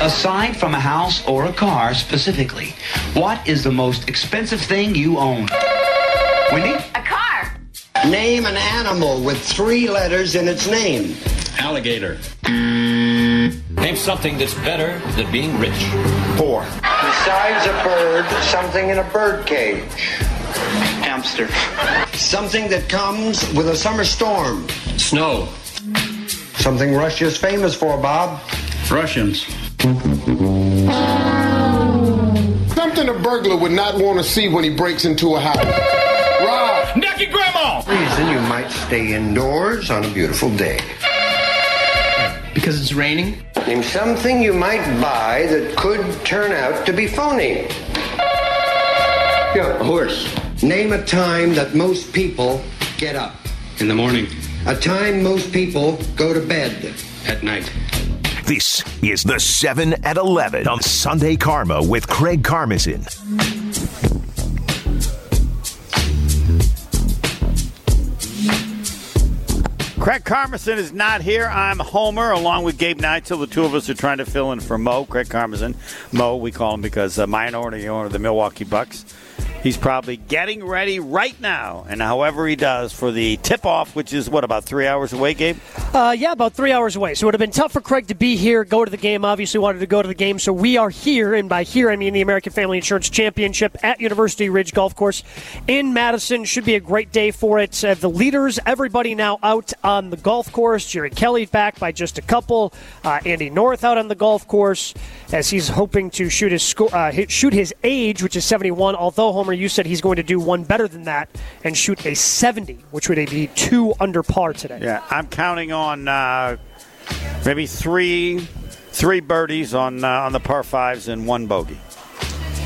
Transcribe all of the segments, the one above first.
Aside from a house or a car specifically, what is the most expensive thing you own? Wendy? A car. Name an animal with three letters in its name. Alligator. Name something that's better than being rich. Four. Besides a bird, something in a bird cage. Hamster. Something that comes with a summer storm. Snow. Something Russia's famous for, Bob. Russians. Something a burglar would not want to see when he breaks into a house. Rob! Naked grandma! Reason you might stay indoors on a beautiful day. Because it's raining? Name something you might buy that could turn out to be phony. Yeah, a horse. Name a time that most people get up. In the morning. A time most people go to bed. At night. This is the 7 at 11 on Sunday Karma with Craig Karmazin. Craig Karmazin is not here. I'm Homer, along with Gabe Neitzel. The two of us are trying to fill in for Mo. Craig Karmazin. Mo, we call him because uh, minority owner of the Milwaukee Bucks. He's probably getting ready right now, and however he does, for the tip off, which is what, about three hours away, Gabe? Uh, yeah, about three hours away. So it would have been tough for Craig to be here, go to the game. Obviously, wanted to go to the game. So we are here, and by here, I mean the American Family Insurance Championship at University Ridge Golf Course in Madison. Should be a great day for it. Uh, the leaders, everybody now out on the golf course. Jerry Kelly back by just a couple. Uh, Andy North out on the golf course as he's hoping to shoot his sco- uh, shoot his age, which is 71. Although Homer, you said he's going to do one better than that and shoot a 70, which would be two under par today. Yeah, I'm counting on uh, maybe three three birdies on uh, on the par fives and one bogey.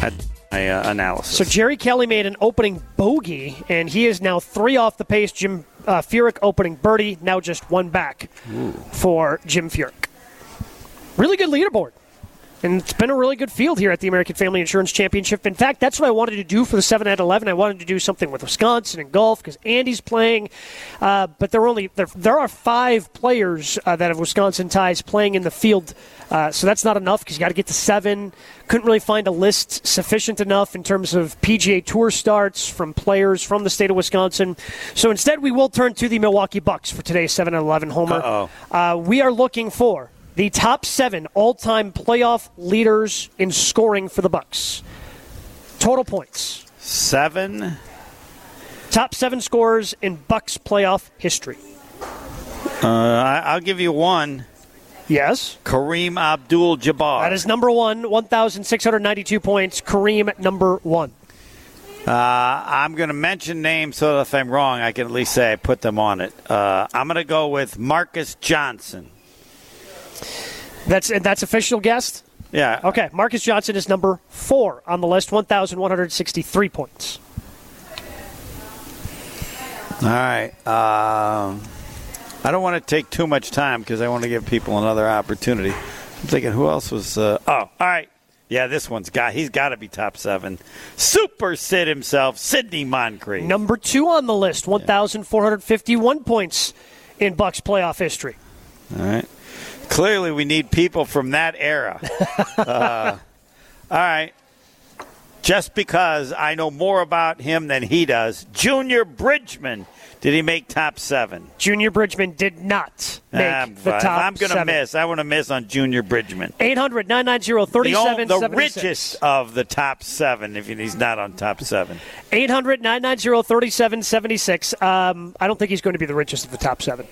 That's my uh, analysis. So Jerry Kelly made an opening bogey, and he is now three off the pace. Jim uh, Furyk opening birdie, now just one back for Jim Furyk. Really good leaderboard. And it's been a really good field here at the American Family Insurance Championship. In fact, that's what I wanted to do for the 7 at 11. I wanted to do something with Wisconsin and golf because Andy's playing. Uh, but there are only there, there are five players uh, that have Wisconsin ties playing in the field. Uh, so that's not enough because you got to get to seven. Couldn't really find a list sufficient enough in terms of PGA Tour starts from players from the state of Wisconsin. So instead, we will turn to the Milwaukee Bucks for today's 7 at 11 homer. Uh, we are looking for the top seven all-time playoff leaders in scoring for the Bucks. Total points. Seven. Top seven scores in Bucks playoff history. Uh, I'll give you one. Yes. Kareem Abdul-Jabbar. That is number one, 1,692 points. Kareem number one. Uh, I'm going to mention names so that if I'm wrong, I can at least say I put them on it. Uh, I'm going to go with Marques Johnson. That's that's official guest. Yeah. Okay, Marques Johnson is number four on the list, 1,163 points. All right. Um, I don't want to take too much time because I want to give people another opportunity. I'm thinking, who else was? Uh, oh, all right. Yeah, this one's got. He's got to be top seven. Super Sid himself, Sidney Moncrief. Number two on the list, 1,451 points in Bucks playoff history. All right. Clearly, we need people from that era. uh, all right. Just because I know more about him than he does, Junior Bridgeman. Did he make top seven? Junior Bridgeman did not make Ah, the but top I'm going to miss. I want to miss on Junior Bridgeman. 800 990 The, the richest of the top seven, if he's not on top seven. 800 990 3776. Um, I don't think he's going to be the richest of the top seven.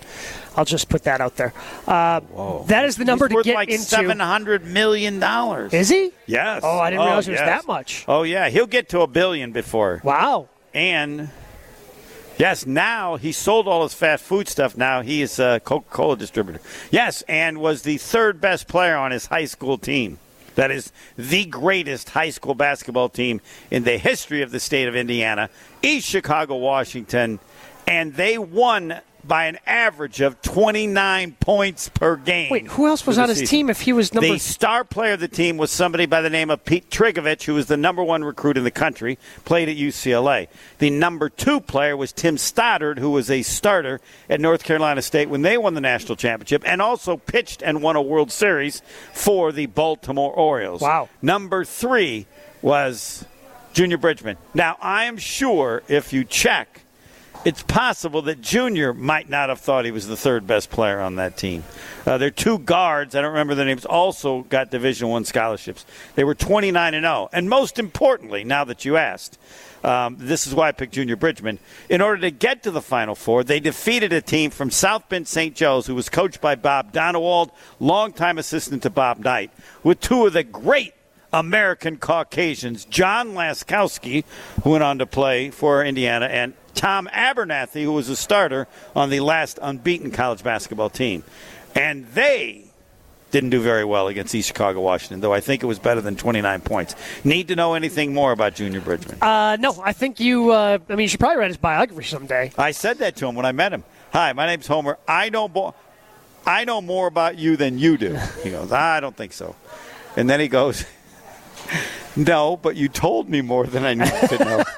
I'll just put that out there. Uh, that is the number He's to get like into. seven hundred million dollars. Is he? Yes. Oh, I didn't realize it was that much. Oh yeah, he'll get to a billion before. Wow. And yes, now he sold all his fast food stuff. Now he is a Coca-Cola distributor. Yes, and was the third best player on his high school team. That is the greatest high school basketball team in the history of the state of Indiana, East Chicago, Washington, and they won by an average of 29 points per game. Wait, who else was on his season. team if he was number? The star player of the team was somebody by the name of Pete Trgovich, who was the number one recruit in the country, played at UCLA. The number two player was Tim Stoddard, who was a starter at North Carolina State when they won the national championship and also pitched and won a World Series for the Baltimore Orioles. Wow. Number three was Junior Bridgeman. Now, I am sure if you check, it's possible that Junior might not have thought he was the third best player on that team. Uh, their two guards, I don't remember their names, also got Division One scholarships. They were 29 and 0. And most importantly, now that you asked, um, this is why I picked Junior Bridgeman. In order to get to the Final Four, they defeated a team from South Bend St. Joe's who was coached by Bob Donewald, longtime assistant to Bob Knight, with two of the great American Caucasians, John Laskowski, who went on to play for Indiana, and Tom Abernathy, who was a starter on the last unbeaten college basketball team. And they didn't do very well against East Chicago, Washington, though I think it was better than 29 points. Need to know anything more about Junior Bridgeman? uh, no, I think you. Uh, I mean, you should probably write his biography someday. I said that to him when I met him. Hi, my name's Homer. I know more. I know more about you than you do. He goes, I don't think so. And then he goes, No, but you told me more than I needed to know.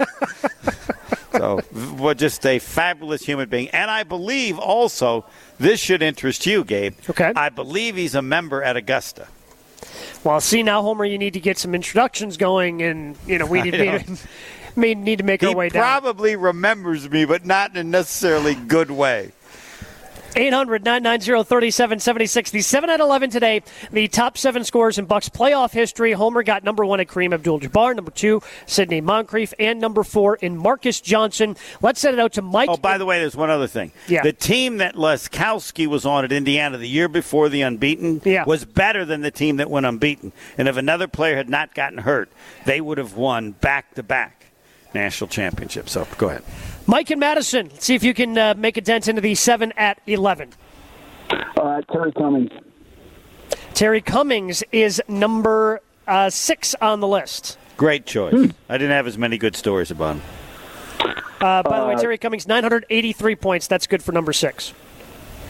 well, just a fabulous human being. And I believe also, this should interest you, Gabe. Okay. I believe he's a member at Augusta. Well, see now, Homer, you need to get some introductions going, and you know we need, to, we need to make He our way down. probably remembers me, but not in a necessarily good way. 800 990 3776. The 7 at 11 today. The top seven scores in Bucks playoff history. Homer got number one at Kareem Abdul Jabbar, number two, Sidney Moncrief, and number four in Marques Johnson. Let's send it out to Mike. Oh, by the way, there's one other thing. Yeah. The team that Laskowski was on at Indiana the year before the unbeaten Yeah. was better than the team that went unbeaten. And if another player had not gotten hurt, they would have won back to back national championships. So go ahead. Mike and Madison. Let's see if you can uh, make a dent into the 7 at 11. Uh, Terry Cummings. Terry Cummings is number uh, six on the list. Great choice. I didn't have as many good stories about him. Uh, by the way, Terry Cummings, 983 points. That's good for number six.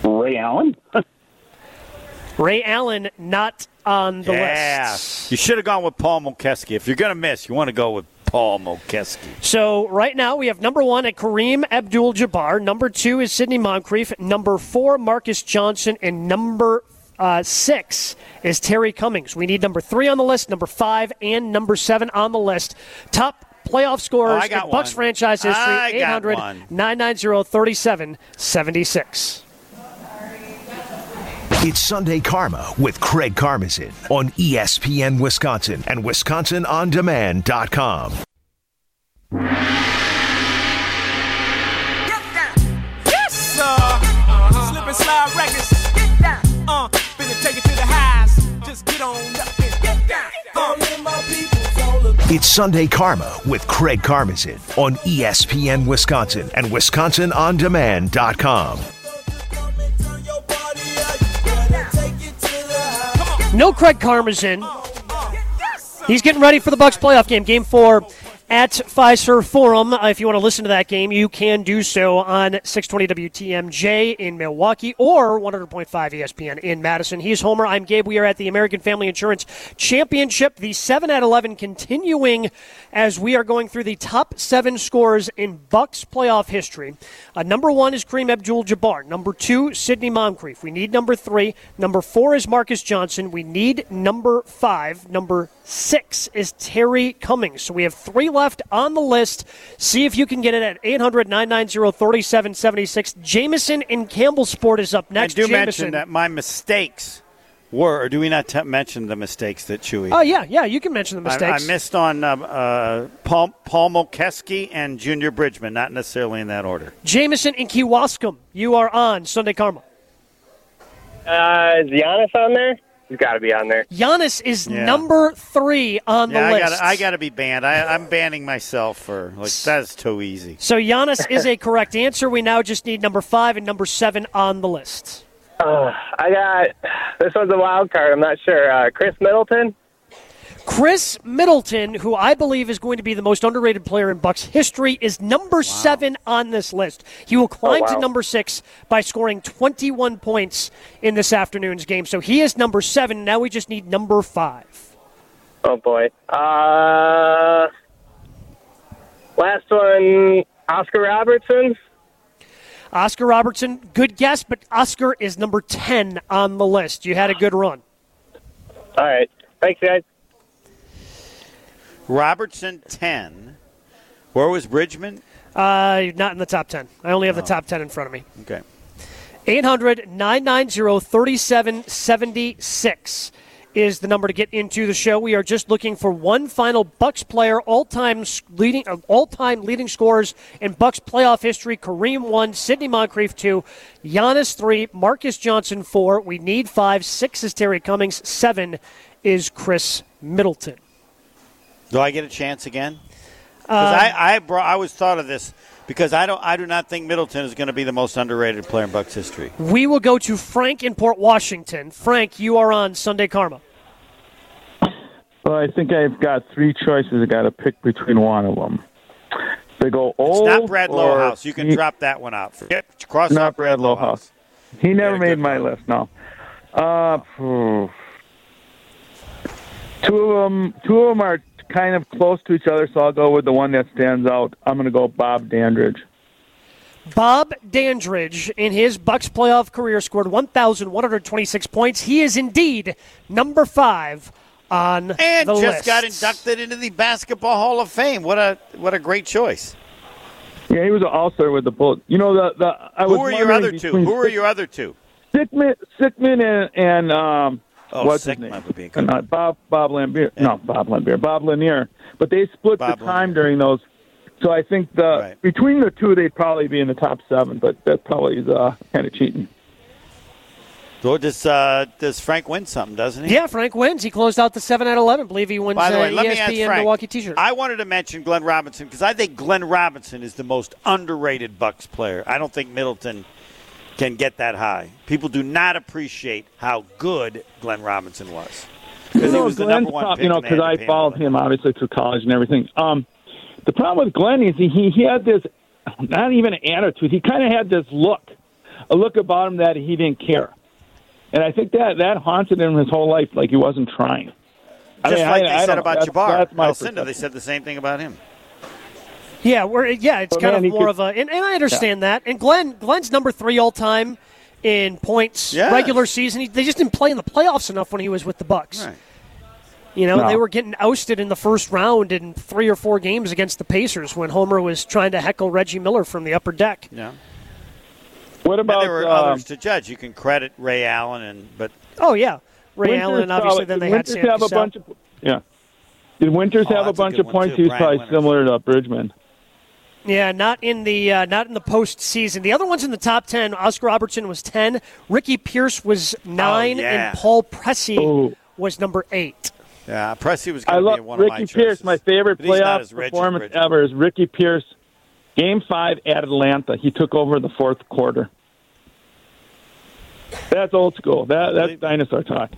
Ray Allen. Ray Allen, not on the yeah. list. You should have gone with Paul Mokeski. If you're going to miss, you want to go with Paul Mokeski. So right now we have number one at Kareem Abdul-Jabbar. Number two is Sidney Moncrief. Number four, Marques Johnson, and number uh, six is Terry Cummings. We need number three on the list, number five, and number seven on the list. Top playoff scorers Oh, I got in Bucks franchise history. I 800 990 3776. It's Sunday Karma with Craig Karmazin on ESPN Wisconsin and WisconsinOnDemand.com. Yes, uh, slip and slide records. Uh, finna take it to the highs. Just get on up and get down. Uh, my people's It's Sunday Karma with Craig Karmazin on ESPN Wisconsin and WisconsinOnDemand.com. No Craig Karmazin. He's getting ready for the Bucks playoff game, game four at Fiserv Forum. Uh, if you want to listen to that game, you can do so on 620 WTMJ in Milwaukee or 100.5 ESPN in Madison. He's Homer. I'm Gabe. We are at the American Family Insurance Championship, the 7 at 11 continuing as we are going through the top seven scores in Bucks playoff history. Uh, number one is Kareem Abdul-Jabbar. Number two, Sidney Moncrief. We need number three. Number four is Marques Johnson. We need number five. Number six is Terry Cummings. So we have three left on the list. See if you can get it at 800 990 3776. Jameson in Campbellsport is up next. I do Jameson. mention that my mistakes were, or do we not t- mention the mistakes that Chewy? Oh, yeah, yeah, you can mention the mistakes. I missed on uh, uh, Paul, Paul Mokeski and Junior Bridgeman, not necessarily in that order. Jameson in Kewaskum, you are on Sunday Karma. Uh, is Giannis on there? He's got to be on there. Giannis is Yeah. number three on yeah, the I list. gotta, I gotta be banned. I, I'm banning myself for like that's too easy. So Giannis is a correct answer. We now just need number five and number seven on the list. Uh, I got this one's a wild card. I'm not sure. Uh, Khris Middleton. Khris Middleton, who I believe is going to be the most underrated player in Bucks history, is number seven on this list. He will climb Oh, wow. to number six by scoring 21 points in this afternoon's game. So he is number seven. Now we just need number five. Oh boy. Uh, last one, Oscar Robertson. Oscar Robertson, good guess, but Oscar is number 10 on the list. You had a good run. All right. Thanks, guys. Robertson ten. Where was Bridgeman? Uh, not in the top 10. I only have the top 10 in front of me. Okay. 800 990 3776 is the number to get into the show. We are just looking for one final Bucks player, all-time leading, uh, all-time leading scorers in Bucks playoff history. Kareem one, Sidney Moncrief two, Giannis three, Marques Johnson four. We need five. Six is Terry Cummings. Seven is Khris Middleton. Do I get a chance again? Because I I, brought, I always thought of this because I don't I do not think Middleton is going to be the most underrated player in Bucks history. We will go to Frank in Port Washington. Frank, you are on Sunday Karma. Well, I think I've got three choices. I got to pick between one of them. They go It's old. not Brad Lohaus. You can he- drop that one out. Forget cross Not out Brad Brad Lohaus. He never made my list. No. Uh, phew. two of them. Two of them are kind of close to each other, so I'll go with the one that stands out. I'm going to go Bob Dandridge. Bob Dandridge, in his Bucks playoff career, scored 1,126 points. He is indeed number five on And the just list. got inducted into the Basketball Hall of Fame. What a what a great choice. Yeah, he was an all-star with the Bulls. You know the the. I was Who are your other two? Who are your other two? Sickman, Sickman and, and um, Oh, what's Sickman his name? would be Uh, not Bob Bob Lanier. No, Bob Lanier. Bob Lanier. But they split Bob the time during those. So I think the between the two, they'd probably be in the top seven. But that probably is uh, kind of cheating. So does uh, does Frank win something? Doesn't he? Yeah, Frank wins. He closed out the 7 at 11. believe he wins By the way, uh, let me ask Frank. Milwaukee t shirt. I wanted to mention Glenn Robinson because I think Glenn Robinson is the most underrated Bucks player. I don't think Middleton can get that high. People do not appreciate how good Glenn Robinson was because he was the Glenn's number one top- pick. You know, and they had because I him. followed him obviously through college and everything. Um, the problem with Glenn is he he had this not even an attitude. He kind of had this look, a look about him that he didn't care, and I think that that haunted him his whole life, like he wasn't trying. I Just mean, like I- they I said about that's- Jabbar. that's they said the same thing about him. Yeah, we're, yeah, it's But kind man, of more could- of a, and, and I understand that. And Glenn, Glenn's number three all time in points Yes. regular season. He, they just didn't play in the playoffs enough when he was with the Bucks. Right. You know, No. they were getting ousted in the first round in three or four games against the Pacers when Homer was trying to heckle Reggie Miller from the upper deck. Yeah. What And about there were um, others to judge. You can credit Ray Allen, and but Oh yeah, Ray Winters, Allen, and obviously uh, then they did had Winters Sam have a bunch of yeah. Did Winters Oh, have a that's a bunch of points? too, He's Brian probably Winters. similar to Bridgeman. Yeah, not in the uh, not in the postseason. The other ones in the top ten. Oscar Robertson was ten. Ricky Pierce was nine, Oh, yeah. and Paul Pressey Oh. was number eight. yeah, Pressey was I going to love be one of my Ricky choices. Pierce. My favorite But he's playoff as rich as performance Bridgeman. ever is Ricky Pierce. Game five at Atlanta. He took over the fourth quarter. That's old school. That that's dinosaur talk.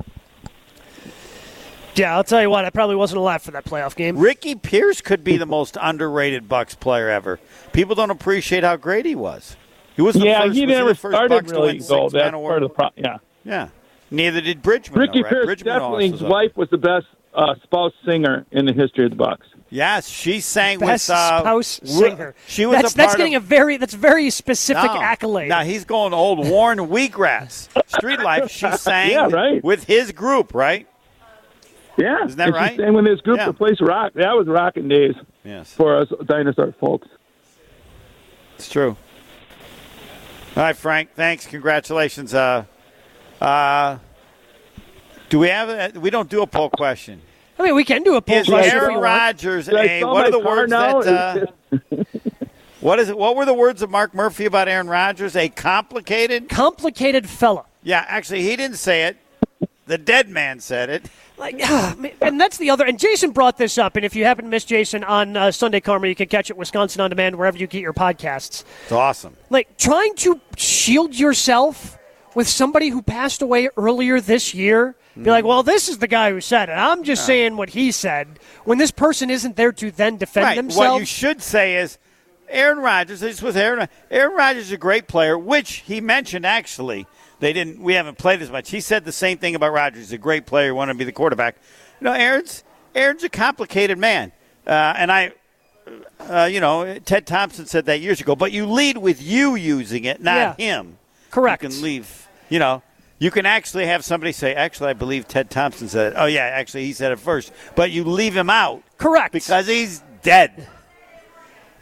Yeah, I'll tell you what. I probably wasn't alive for that playoff game. Ricky Pierce could be the most underrated Bucks player ever. People don't appreciate how great he was. He was the yeah, first, he was never the first started Bucks to really win though. six-man That's part of the problem. Yeah, Yeah. Neither did Bridgeman. Ricky though, right? Pierce Bridgeman definitely. His wife was the best uh, spouse singer in the history of the Bucks. Yes, she sang Best with uh, spouse singer. She was that's a that's getting of, a very that's very specific no, accolade. Now he's going old Warren Wheatgrass. Street Life. She sang Yeah, right. with his group, right? Yeah, Isn't that and right? sang with his group. Yeah. The place rock. That was rocking days Yes, for us dinosaur folks. it's true. All right, Frank. Thanks. Congratulations. Uh, uh, do we have? A, we don't do a poll question. I mean, we can do a poll Is question Aaron we. Rodgers Should I a? sell What are the words now? that? Uh, what is it? What were the words of Mark Murphy about Aaron Rodgers? A complicated. Complicated fella. Yeah, actually, he didn't say it. The dead man said it. Like, man, and that's the other. And Jason brought this up. And if you happen to miss Jason on uh, Sunday Karma, you can catch it Wisconsin on demand wherever you get your podcasts. It's awesome. Like trying to shield yourself with somebody who passed away earlier this year Be like, well, this is the guy who said it. I'm just saying what he said. When this person isn't there to then defend right. themselves. What you should say is Aaron Rodgers. This was Aaron. Aaron Rodgers is a great player, which he mentioned actually. They didn't. We haven't played as much. He said the same thing about Rodgers. He's a great player. Want to be the quarterback. You know, Aaron's Aaron's a complicated man, uh, and I. Uh, you know, Ted Thompson said that years ago, but you lead with you using it, not him. Correct. You can leave, you know, you can actually have somebody say, actually, I believe Ted Thompson said it. Oh, yeah, actually, he said it first. But you leave him out. Correct. Because he's dead.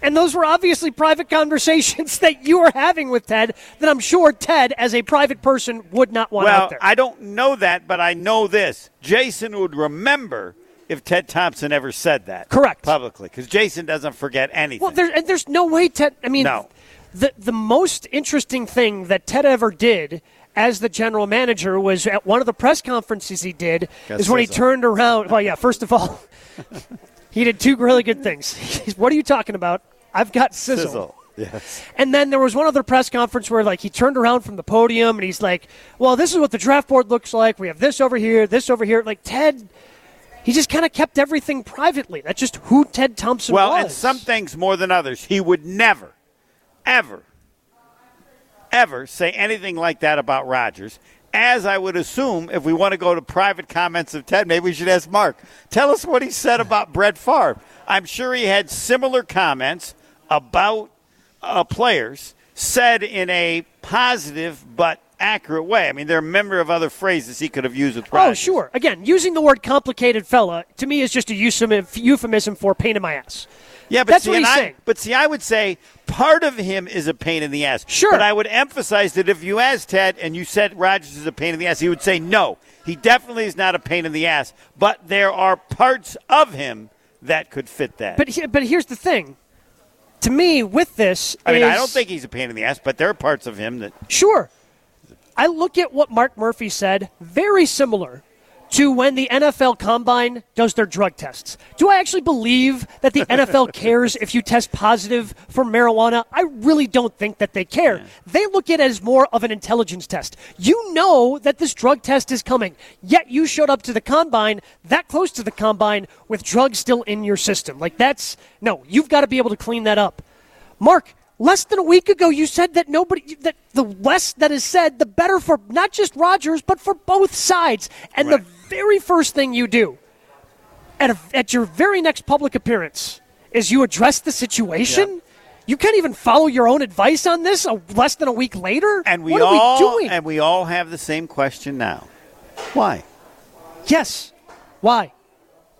And those were obviously private conversations that you were having with Ted that I'm sure Ted, as a private person, would not want well, out there. I don't know that, but I know this. Jason would remember if Ted Thompson ever said that. Correct. Publicly, because Jason doesn't forget anything. Well, there, and there's no way Ted. I mean, No. the the most interesting thing that Ted ever did as the general manager was at one of the press conferences he did Got is when he turned around. Well, yeah, first of all, he did two really good things. What are you talking about? I've got sizzle. Sizzle. Yes. And then there was one other press conference where like he turned around from the podium and he's like, "Well, this is what the draft board looks like. We have this over here, this over here." Like Ted, he just kind of kept everything privately. That's just who Ted Thompson Well, was. Well, and some things more than others. He would never, ever, ever say anything like that about Rodgers. As I would assume, if we want to go to private comments of Ted, maybe we should ask Mark. Tell us what he said about Brett Favre. I'm sure he had similar comments about uh, players said in a positive but accurate way. I mean, there are a number of other phrases he could have used with Rodgers. Oh, sure. Again, using the word complicated fella to me is just a euphemism euphemism for pain in my ass. Yeah, but That's see, what he's I- saying. But see, I would say part of him is a pain in the ass. Sure. But I would emphasize that if you asked Ted and you said Rodgers is a pain in the ass, he would say no. He definitely is not a pain in the ass. But there are parts of him that could fit that. But but here's the thing. To me, with this, I mean, I don't think he's a pain in the ass, but there are parts of him that. Sure. I look at what Mark Murphy said, very similar to when the NFL Combine does their drug tests. Do I actually believe that the NFL cares if you test positive for marijuana? I really don't think that they care. They look at it as more of an intelligence test. You know that this drug test is coming, yet you showed up to the Combine that close to the Combine with drugs still in your system. Like, that's no, you've got to be able to clean that up. Mark, less than a week ago, you said that nobody, that the less that is said, the better for not just Rodgers, but for both sides. And the very first thing you do at, a, at your very next public appearance is you address the situation. You can't even follow your own advice on this a, less than a week later. And we what are all we doing? and we all have the same question now. Why? yes. Why?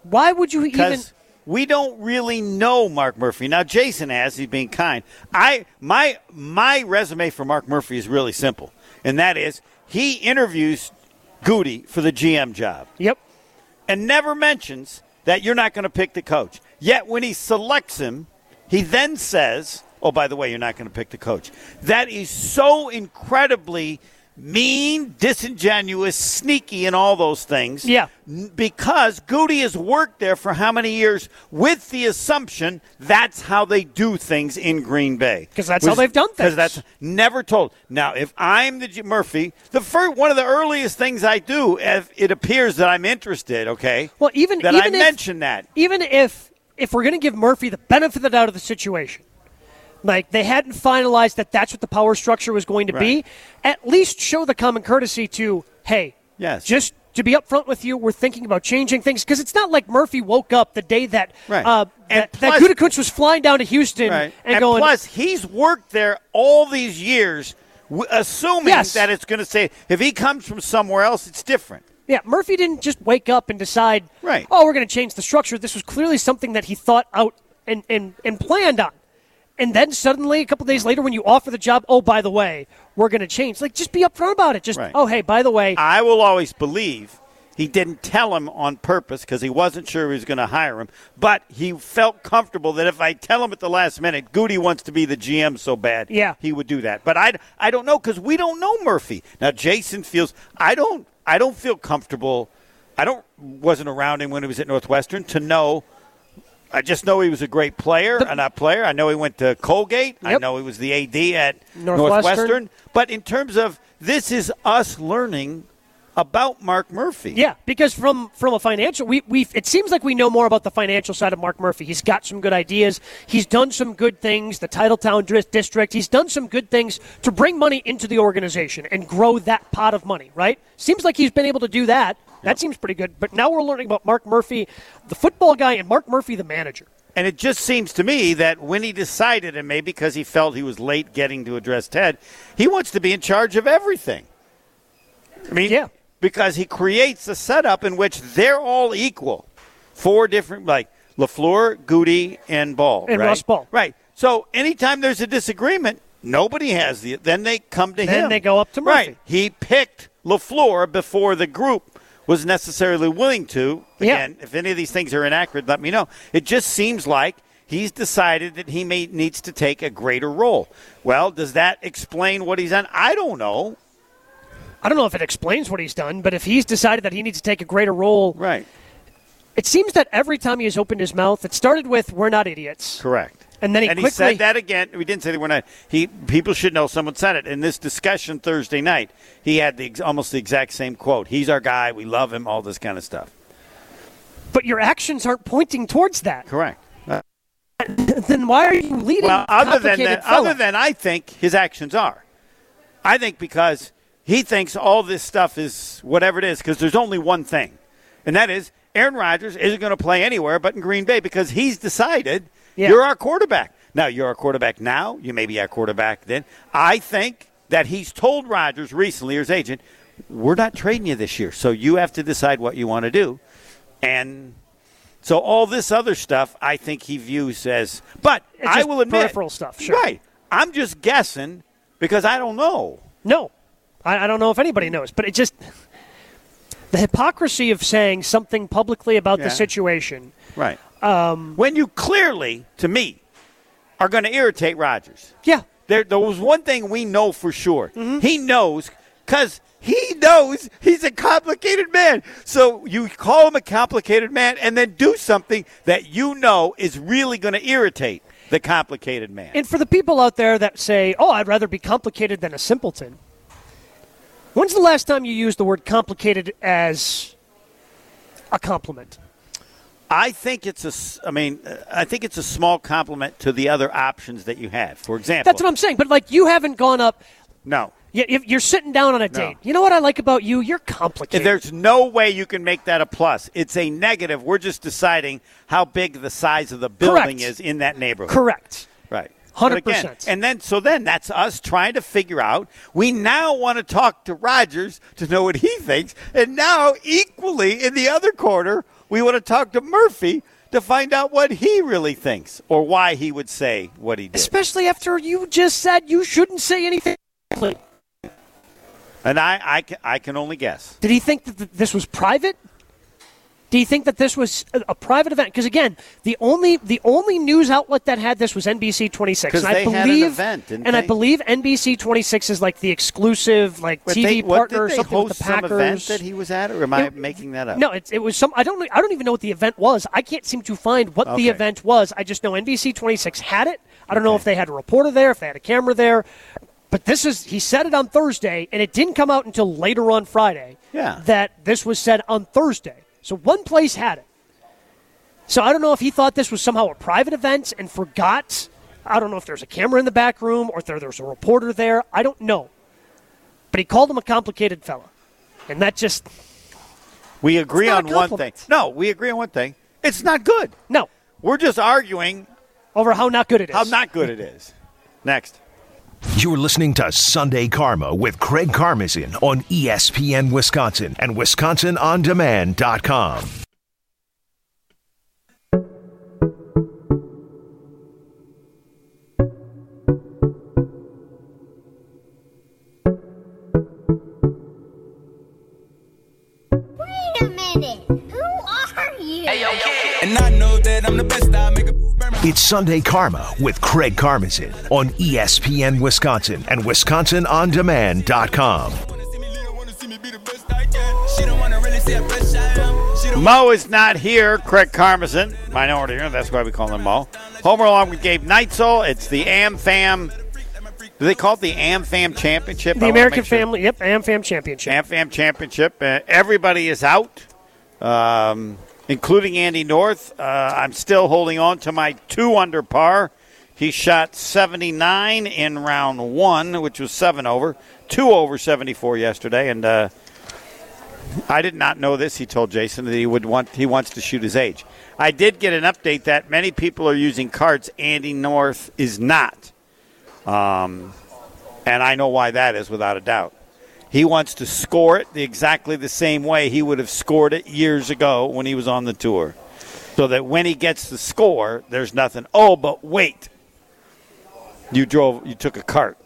Why would you even? because we don't really know Mark Murphy. Now Jason has, he's being kind. I my my resume for Mark Murphy is really simple, and that is he interviews Goody for the GM job. Yep. And never mentions that you're not going to pick the coach. Yet when he selects him, he then says, "Oh, by the way, you're not going to pick the coach." That is so incredibly mean, disingenuous, sneaky, and all those things. Yeah. Because Goody has worked there for how many years with the assumption that's how they do things in Green Bay. Because that's how they've done things. Because that's never told. Now, if I'm the G- Murphy, the first, one of the earliest things I do, if it appears that I'm interested, okay, Well, even that even I if, mention that. even if if we're going to give Murphy the benefit of the doubt of the situation, like they hadn't finalized that that's what the power structure was going to be, at least show the common courtesy to, hey, Yes. just to be upfront with you, we're thinking about changing things because it's not like Murphy woke up the day that Right. uh, that, that Gutekunst was flying down to Houston Right. and, And, going. plus, he's worked there all these years, assuming Yes. that it's going to say if he comes from somewhere else, it's different. Yeah, Murphy didn't just wake up and decide, Right. oh, we're going to change the structure. This was clearly something that he thought out and, and, and planned on. And then suddenly, a couple days later, when you offer the job, oh, by the way, we're going to change. Like, just be upfront about it. Just, Right. oh, hey, by the way, I will always believe he didn't tell him on purpose because he wasn't sure he was going to hire him. But he felt comfortable that if I tell him at the last minute, Goody wants to be the GM so bad, Yeah. he would do that. But I, I don't know because we don't know Murphy. Now Jason feels I don't I don't feel comfortable. I don't wasn't around him when he was at Northwestern to know. I just know he was a great player, uh, not player. I know he went to Colgate. I know he was the AD at Northwestern. Northwestern. But in terms of this is us learning about Mark Murphy. Yeah, because from from a financial, we we it seems like we know more about the financial side of Mark Murphy. He's got some good ideas. He's done some good things. The Titletown district. He's done some good things to bring money into the organization and grow that pot of money. Right? Seems like he's been able to do that. That seems pretty good. But now we're learning about Mark Murphy, the football guy, and Mark Murphy, the manager. And it just seems to me that when he decided, and maybe because he felt he was late getting to address Ted, he wants to be in charge of everything. I mean, yeah. because he creates a setup in which they're all equal. Four different, like LaFleur, Goody, and Ball. And right? Russ Ball. Right. So anytime there's a disagreement, nobody has the. Then they come to Then him. they go up to Murphy. Right. He picked LaFleur before the group was necessarily willing to. Yeah. Again, if any of these things are inaccurate, let me know. It just seems like he's decided that he may needs to take a greater role. Well, does that explain what he's done? I don't know. I don't know if it explains what he's done, but if he's decided that he needs to take a greater role, right? It seems that every time he has opened his mouth, it started with "We're not idiots," Correct. And then he and quickly he said that again. We didn't say that we're not. He people should know. Someone said it in this discussion Thursday night. He had the almost the exact same quote. He's our guy. We love him. All this kind of stuff. But your actions aren't pointing towards that. Correct. Uh, then why are you leading? well, other than that, fella? other than I think his actions are. I think because he thinks all this stuff is whatever it is. Because there's only one thing, and that is Aaron Rodgers isn't going to play anywhere but in Green Bay because he's decided Yeah. you're our quarterback. Now you're our quarterback now. You may be our quarterback then. I think that he's told Rodgers recently, or his agent, we're not trading you this year, so you have to decide what you want to do, and. So all this other stuff, I think he views as. But It's I will admit, peripheral stuff, sure. Right. I'm just guessing because I don't know. No, I, I don't know if anybody knows, but it just the hypocrisy of saying something publicly about Yeah. the situation. Right. Um, when you clearly, to me, are going to irritate Rodgers. Yeah. Mm-hmm. There, there was one thing we know for sure. He knows because he knows he's a complicated man. So you call him a complicated man and then do something that you know is really going to irritate the complicated man. And for the people out there that say, "Oh, I'd rather be complicated than a simpleton," when's the last time you used the word complicated as a compliment? I think it's a. I mean, uh, I think it's a small compliment to the other options that you have. For example, That's what I'm saying. But like, you haven't gone up. no. You're sitting down on a date. You know what I like about you? You're complicated. There's no way you can make that a plus. It's a negative. We're just deciding how big the size of the building Correct. is in that neighborhood. Correct. Right. 100%. Again, And then, so then that's us trying to figure out. We now want to talk to Rodgers to know what he thinks. And now, equally in the other corner, we want to talk to Murphy to find out what he really thinks or why he would say what he did. Especially after you just said you shouldn't say anything. And I, I, can, I can only guess. Did he think that th- this was private? Do you think that this was a, private event? Because again, the only the only news outlet that had this was NBC 26. and I they had an believe, event, and I believe NBC 26 is like the exclusive like TV they, partner or something with the some event that he was at, or am I It- making that up? No, it, it was some. I don't. I don't even know what the event was. I can't seem to find what Okay. the event was. I just know NBC 26 had it. I don't know if they had a reporter there, if they had a camera there. But this is. He said it on Thursday, and it didn't come out until later on Friday. Yeah. That this was said on Thursday. So one place had it. So I don't know if he thought this was somehow a private event and forgot. I don't know if there's a camera in the back room or if there, there's a reporter there. I don't know. But he called him a complicated fella. And that just. We agree on one thing. No, we agree on one thing. It's not good. No. We're just arguing over how not good it is. How not good it is. Next. You're listening to Sunday Karma with Craig Karmazin on ESPN Wisconsin and WisconsinOnDemand.com. It's Sunday Karma with Craig Karmazin on ESPN Wisconsin and WisconsinOnDemand.com. She don't wanna really see how fresh I am. She don't Mo is not here. Craig Karmazin, minority here. That's why we call him Mo. Homer along with Gabe Neitzel. It's the Am Fam Do they call it the AmFam Championship? The wanna American make sure. Family, yep, AmFam Championship. AmFam Championship. Uh, everybody is out, um, including Andy North. Uh, I'm still holding on to my two under par. He shot 79 in round one, which was seven over, two over 74 yesterday, and uh, I did not know this. He told Jason that he would want he wants to shoot his age. I did get an update that many people are using cards. Andy North is not, um, and I know why that is without a doubt. He wants to score it the exactly the same way he would have scored it years ago when he was on the tour, so that when he gets the score, there's nothing. Oh, but wait, you drove, you took a cart.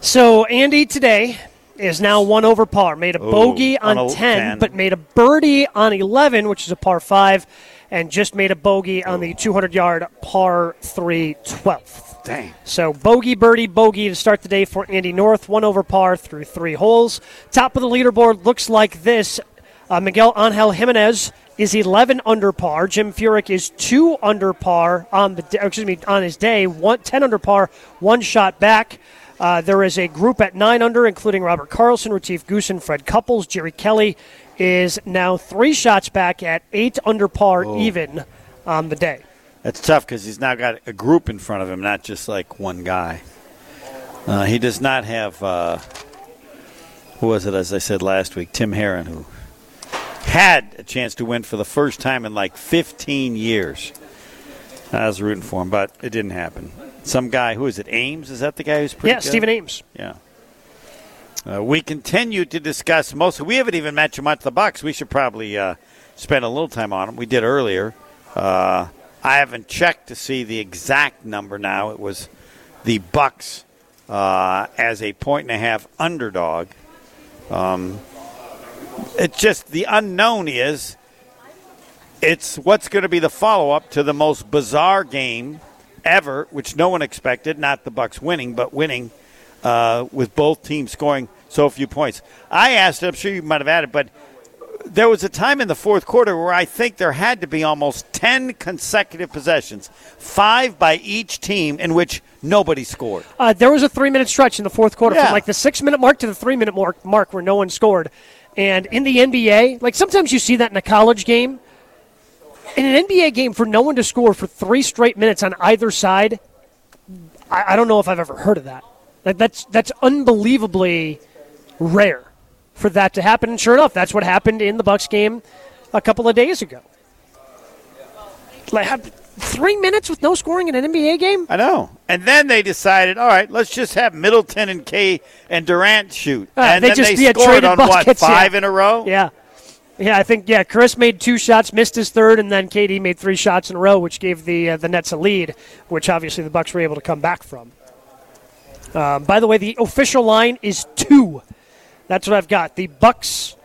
So Andy today is now one over par. Made a Ooh, bogey on on, a 10, 10. but made a birdie on 11, which is a par 5, and just made a bogey on the 200 yard par 3 12th. Dang. So bogey, birdie, bogey to start the day for Andy North. One over par through three holes. Top of the leaderboard looks like this. Uh, Miguel Angel Jimenez is 11 under par. Jim Furyk is two under par on the excuse me on his day. One, 10 under par, one shot back. Uh, there is a group at nine under, including Robert Karlsson, Retief Goosen, Fred Couples, Jerry Kelly is now three shots back at eight under par Oh. even on the day. That's tough because he's now got a group in front of him, not just like one guy. Uh, he does not have, uh, who was it, as I said last week, Tim Herron, who had a chance to win for the first time in like 15 years. I was rooting for him, but it didn't happen. Some guy, who is it, Ames? Is that the guy who's pretty Yeah, good? Stephen Ames. Yeah. Uh, we continue to discuss most. We haven't even mentioned much the Bucks. We should probably uh, spend a little time on them. We did earlier. Uh, I haven't checked to see the exact number. Now it was the Bucks uh, as a point and a half underdog. Um, it's just the unknown is it's what's going to be the follow up to the most bizarre game ever, which no one expected. Not the Bucks winning, but winning uh, with both teams scoring so few points. I asked, I'm sure you might have added, but there was a time in the fourth quarter where I think there had to be almost 10 consecutive possessions, five by each team, in which nobody scored. Uh, there was a three minute stretch in the fourth quarter Yeah. from like the six minute mark to the three minute mark, mark where no one scored. And in the NBA, like sometimes you see that in a college game. In an NBA game, for no one to score for three straight minutes on either side, I, I don't know if I've ever heard of that. Like that's that's unbelievably rare for that to happen. And sure enough, that's what happened in the Bucks game a couple of days ago. Like three minutes with no scoring in an NBA game. I know. And then they decided, all right, let's just have Middleton and K and Durant shoot. Uh, and they then just they yeah, scored on what, buckets, yeah. five in a row? Yeah. Yeah, I think yeah. Khris made two shots, missed his third, and then KD made three shots in a row, which gave the uh, the Nets a lead, which obviously the Bucks were able to come back from. Um, by the way, the official line is two. That's what I've got. The Bucks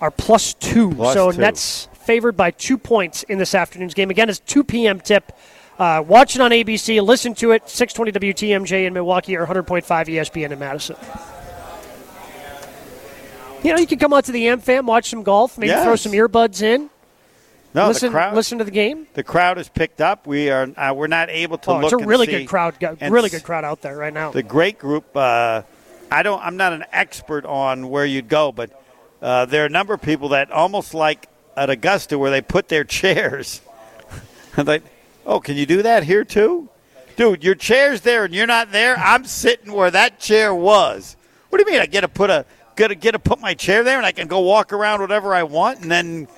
are plus two, Plus so two. Nets favored by two points in this afternoon's game. Again, it's 2 p.m. tip. Uh, watch it on ABC. Listen to it. 620 WTMJ in Milwaukee or 100.5 ESPN in Madison. You know, you can come out to the AmFam, watch some golf, maybe throw some earbuds in. No, listen, the crowd. listen to the game. The crowd has picked up. We are uh, we're not able to Oh, look. it's a really good crowd. Really good crowd out there right now. The great group. Uh, I don't. I'm not an expert on where you'd go, but uh, there are a number of people that almost like at Augusta, where they put their chairs. like, oh, can you do that here too, dude? Your chair's there and you're not there. I'm sitting where that chair was. What do you mean? I get to put a get to get to put my chair there and I can go walk around whatever I want, and then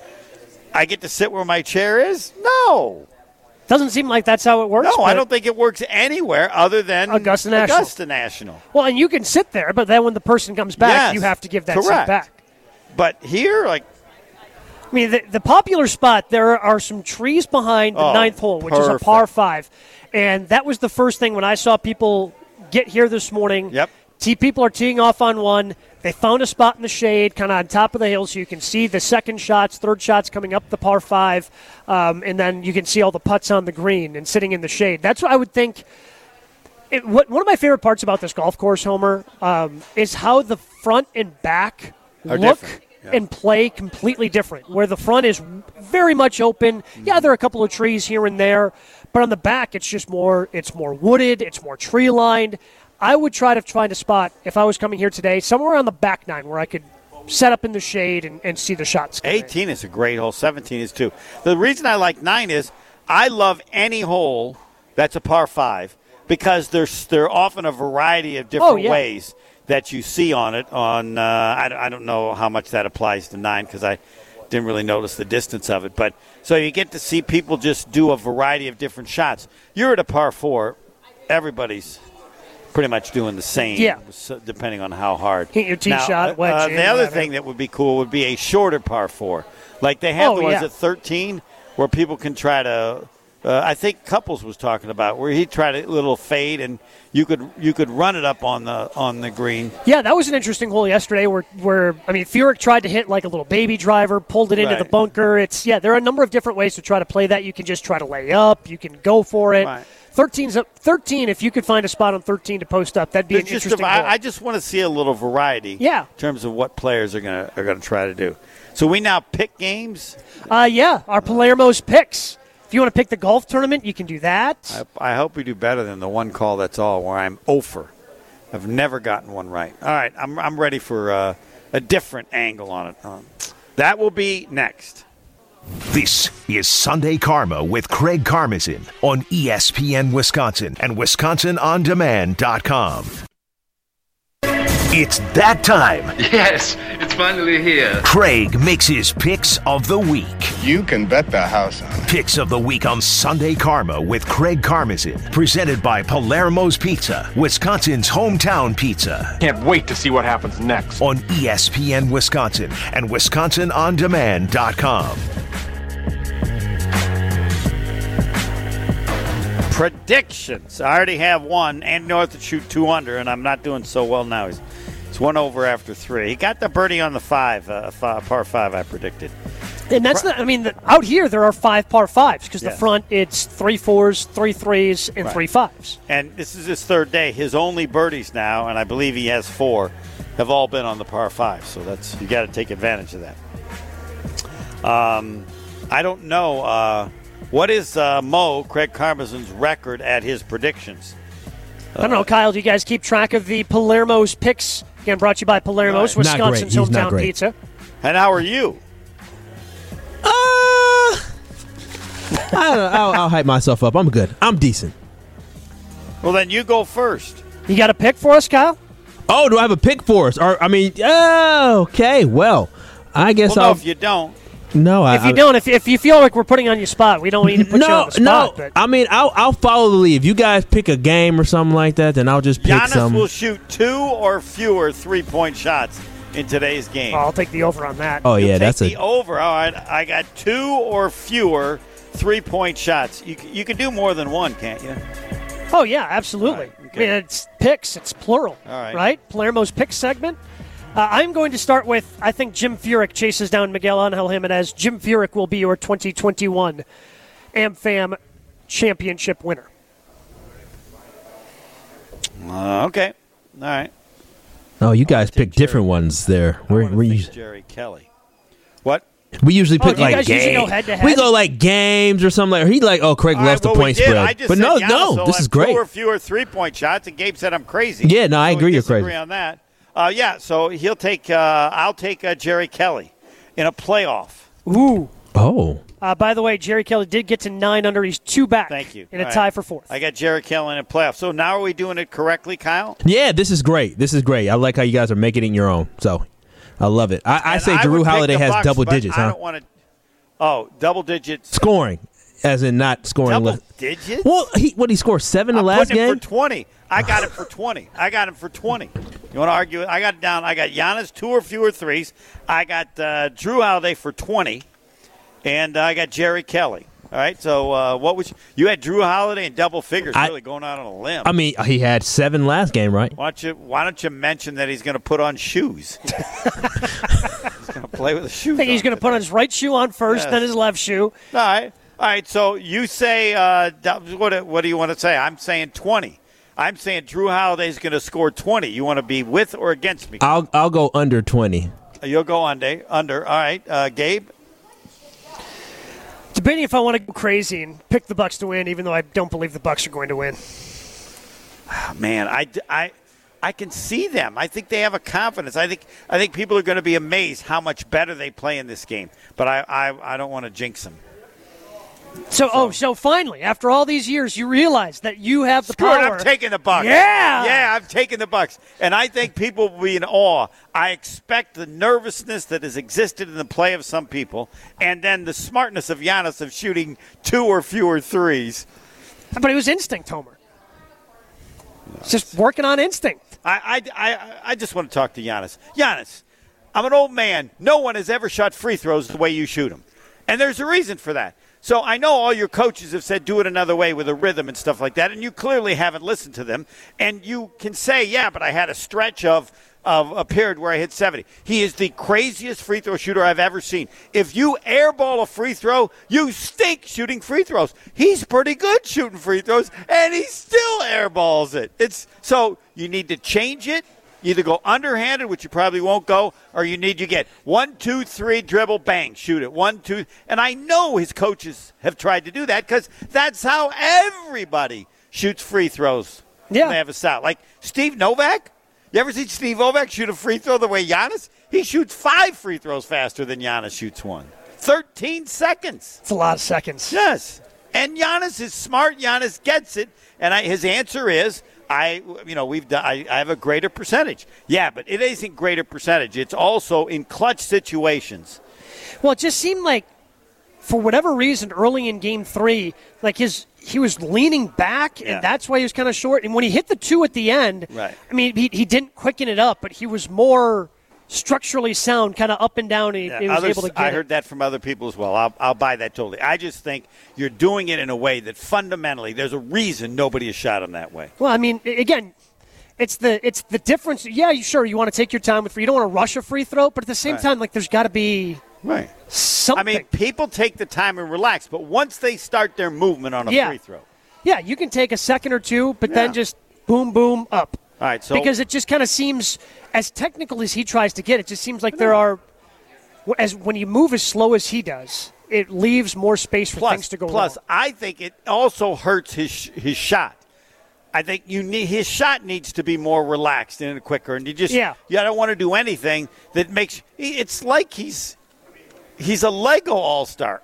I get to sit where my chair is? No. Doesn't seem like that's how it works. No, I don't think it works anywhere other than Augusta National. Augusta National. Well, and you can sit there, but then when the person comes back, Yes, you have to give that seat back. But here, like, I mean, the, the popular spot, there are some trees behind the Oh, ninth hole, which is a par five. And that was the first thing when I saw people get here this morning. Yep. Tee people are teeing off on one. They found a spot in the shade, kind of on top of the hill, so you can see the second shots, third shots coming up the par five, um, and then you can see all the putts on the green and sitting in the shade. That's what I would think. It, what, one of my favorite parts about this golf course, Homer, um, is how the front and back Are look different, and play completely different. Where the front is very much open. Yeah, there are a couple of trees here and there, but on the back, it's just more. It's more wooded. It's more tree lined. I would try to find a spot if I was coming here today, somewhere on the back nine where I could set up in the shade and, and see the shots. come in. 18 is a great hole. 17 is too. The reason I like nine is I love any hole that's a par five because there's there are often a variety of different Oh, yeah. ways that you see on it. On uh, I, I don't know how much that applies to nine because I didn't really notice the distance of it. But so you get to see people just do a variety of different shots. You're at a par four. Everybody's pretty much doing the same. Yeah. depending on how hard. Hit your tee Now, shot, uh, wedge uh, the other whatever. thing that would be cool would be a shorter par four. Like they have Oh, the ones yeah. at 13 where people can try to. Uh, I think Couples was talking about where he tried a little fade and you could you could run it up on the on the green. Yeah, that was an interesting hole yesterday where, where I mean, Furyk tried to hit like a little baby driver, pulled it into Right. the bunker. It's yeah, there are a number of different ways to try to play that. You can just try to lay up, you can go for it. Right. 13's up, 13. If you could find a spot on 13 to post up, that'd be an interesting. a- I, I just want to see a little variety. Yeah. In terms of what players are gonna are gonna try to do. So we now pick games. Uh, yeah, our Palermo's picks. If you want to pick the golf tournament, you can do that. I, I hope we do better than the one call that's all where I'm over. I've never gotten one right. All right, I'm I'm ready for uh, a different angle on it. Um, that will be next. This is Sunday Karma with Craig Karmazin on ESPN Wisconsin and WisconsinOnDemand.com. It's that time. Yes, it's finally here. Craig makes his picks of the week. You can bet the house on it. Picks of the week on Sunday Karma with Craig Karmazin, presented by Palermo's Pizza, Wisconsin's hometown pizza. Can't wait to see what happens next. On ESPN Wisconsin and WisconsinOnDemand.com. Predictions. I already have one. Andy North to shoot two under, and I'm not doing so well now. He's, it's one over after three. He got the birdie on the five, uh, fi- par five. I predicted. And that's the, I mean, the, out here there are five par fives because Yeah. the front it's three fours, three threes, and Right. three fives. And this is his third day. His only birdies now, and I believe he has four, have all been on the par five. So that's you got to take advantage of that. Um, I don't know uh, what is uh, Mo Craig Karmazin's record at his predictions. I don't know, Kyle. Do you guys keep track of the Palermo's picks? Again, brought to you by Palermo's, Not great. Wisconsin's He's not hometown great. pizza. And how are you? Uh, I don't know. I'll, I'll hype myself up. I'm good. I'm decent. Well, then you go first. You got a pick for us, Kyle? Oh, do I have a pick for us? Or I mean, oh, okay. Well, I guess Well, I'll. if you don't, no, I, if you I- don't, if, if you feel like we're putting on your spot, we don't need to put you on the spot. no. I mean, I'll I'll follow the lead. If you guys pick a game or something like that, then I'll just pick Giannis some. will shoot two or fewer three-point shots in today's game. Oh, I'll take the over on that. Oh, yeah, Take that's a- the over. All right, I got two or fewer three-point shots. You you can do more than one, can't you? Oh yeah, absolutely. I mean, it's picks. It's plural. All right. Right. Palermo's pick segment. Uh, I'm going to start with I think Jim Furyk chases down Miguel Angel Jimenez. Jim Furyk will be your 2021 AmFam championship winner. Uh, okay. All right. oh, you guys pick different ones there. We're, we us- Jerry Kelly. What? we usually Oh, pick do you like guys usually go games. We go like games or something like. He like oh Craig All left right, the well, we point spread, I just but said no, Giannis no, will this is great. Two or fewer three-point shots, and Gabe said I'm crazy. Yeah, no, I So we agree you're crazy. on that. Uh, yeah, so he'll take. Uh, I'll take uh, Jerry Kelly in a playoff. Ooh. Oh. Uh, by the way, Jerry Kelly did get to nine under. He's two back. Thank you. In a All right. tie for fourth. I got Jerry Kelly in a playoff. So now are we doing it correctly, Kyle? Yeah, this is great. This is great. I like how you guys are making it your own. So, I love it. I, I say would Jrue pick Holiday has Bucks, double but digits, I don't want to. Oh, double digits. Scoring, as in not scoring. Double less- digits? Well, he what he scored seven the I'm last game. for 20. I got him for 20. I got him for 20. You want to argue? I got down. I got Giannis two or fewer threes. I got uh, Jrue Holiday for 20, and uh, I got Jerry Kelly. All right. So uh, what was you had Jrue Holiday in double figures? I- really going out on a limb. I mean, he had seven last game, right? why don't you Why don't you mention that he's going to put on shoes? he's going to play with the shoes. I think he's going to put his right shoe on first, Yes. then his left shoe. All right. All right. So you say, uh, what, what do you want to say? I'm saying 20. I'm saying Jrue Holiday's going to score 20. You want to be with or against me? I'll I'll go under twenty. You'll go under. Under. All right. Uh, Gabe? Debating if I want to go crazy and pick the Bucks to win, even though I don't believe the Bucks are going to win. Man, I, I, I can see them. I think they have a confidence. I think I think people are going to be amazed how much better they play in this game. But I, I, I don't want to jinx them. So, oh, so finally, after all these years, you realize that you have the Screw it, power. I'm taking the Bucks. Yeah. yeah, I'm taking the Bucks, and I think people will be in awe. I expect the nervousness that has existed in the play of some people, and then the smartness of Giannis of shooting two or fewer threes. But it was instinct, Homer. It's just working on instinct. I, I, I, I just want to talk to Giannis. Giannis, I'm an old man. No one has ever shot free throws the way you shoot them, and there's a reason for that. So I know all your coaches have said do it another way with a rhythm and stuff like that, and you clearly haven't listened to them. And you can say, yeah, but I had a stretch of of a period where I hit 70. He is the craziest free throw shooter I've ever seen. If you airball a free throw, you stink shooting free throws. He's pretty good shooting free throws, and he still airballs it. It's so you need to change it. Either go underhanded, which you probably won't go, or you need to get one, two, three, dribble, bang, shoot it. One, two. And I know his coaches have tried to do that because that's how everybody shoots free throws. Yeah. They have a style. Like Steve Novak. You ever see Steve Novak shoot a free throw the way Giannis? He shoots five free throws faster than Giannis shoots one. 13 seconds. It's a lot of seconds. Yes. And Giannis is smart. Giannis gets it. And I, his answer is, I, you know, we've done, I, I have a greater percentage. Yeah, but it isn't greater percentage. It's also in clutch situations. Well, it just seemed like, for whatever reason, early in Game Three, like his he was leaning back, Yeah. and that's why he was kind of short. And when he hit the two at the end, Right. I mean, he, he didn't quicken it up, but he was more structurally sound, kind of up and down. And Yeah, he was others- able to get I it. heard that from other people as well. I'll, I'll buy that totally. I just think you're doing it in a way that fundamentally there's a reason nobody has shot him that way. Well, I mean, again, it's the it's the difference. Yeah, you sure you want to take your time with free. You don't want to rush a free throw, but at the same Right. time, like there's got to be right something. I mean, people take the time and relax, but once they start their movement on a Yeah. free throw, yeah, you can take a second or two, but Yeah. then just boom, boom, up. All right. So because it just kind of seems as technical as he tries to get. It just seems like there are as when you move as slow as he does, it leaves more space for plus, things to go plus, wrong. I think it also hurts his his shot. I think you need his shot needs to be more relaxed and quicker, and you just Yeah. you don't want to do anything that makes it's like he's he's a Lego All Star.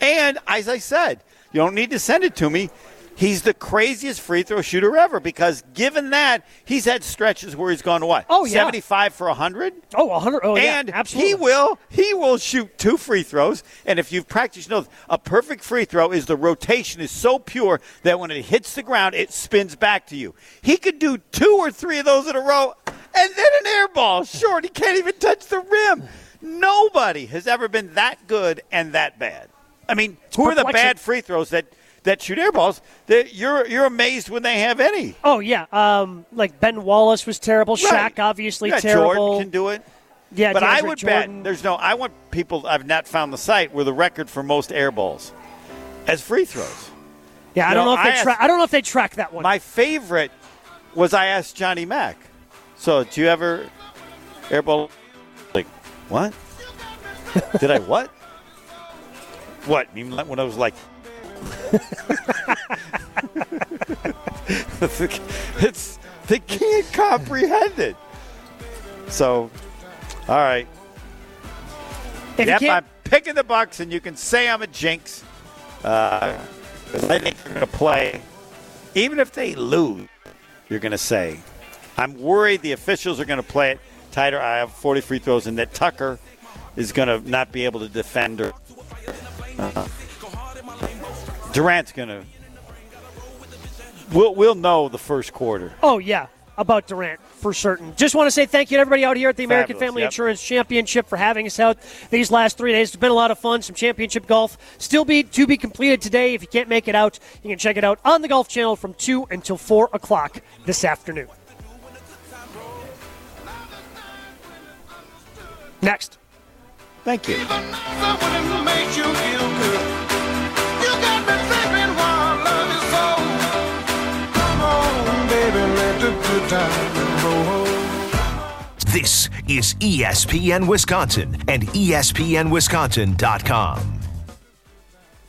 And as I said, you don't need to send it to me. He's the craziest free throw shooter ever because given that, he's had stretches where he's gone what? Oh, yeah. 75 for 100? Oh, 100. Oh, yeah, and absolutely. he will he will shoot two free throws and if you've practiced you know a perfect free throw is the rotation is so pure that when it hits the ground it spins back to you he could do two or three of those in a row and then an air ball short he can't even touch the rim nobody has ever been that good and that bad i mean who are the bad free throws that that shoot air balls that you're you're amazed when they have any Oh yeah, um, like Ben Wallace was terrible. Right. Shaq obviously yeah, terrible. Jordan can do it Yeah, but I would Jordan. bet there's no. I want people. I've not found the site where the record for most air balls as free throws. Yeah, I don't know, know if they I tra- asked- I don't know if they track that one. My favorite was I asked Johnny Mack. So, do you ever airball? Like what? Did I what? What? Even when I was like. it's they can't comprehend it. So, all right. If yep, I'm picking the Bucks, and you can say I'm a jinx. Uh, I think they're going to play. Even if they lose, you're going to say, I'm worried the officials are going to play it tighter. I have 40 free throws, and that Tucker is going to not be able to defend her. Uh, Durant's going to. We'll, we'll know the first quarter. Oh yeah, about Durant for certain. Just want to say thank you to everybody out here at the American Fabulous, Family yep. Insurance Championship for having us out these last three days. It's been a lot of fun. Some championship golf still be to be completed today. If you can't make it out, you can check it out on the Golf Channel from two until four o'clock this afternoon. Next. Thank you. This is ESPN Wisconsin and ESPNWisconsin.com.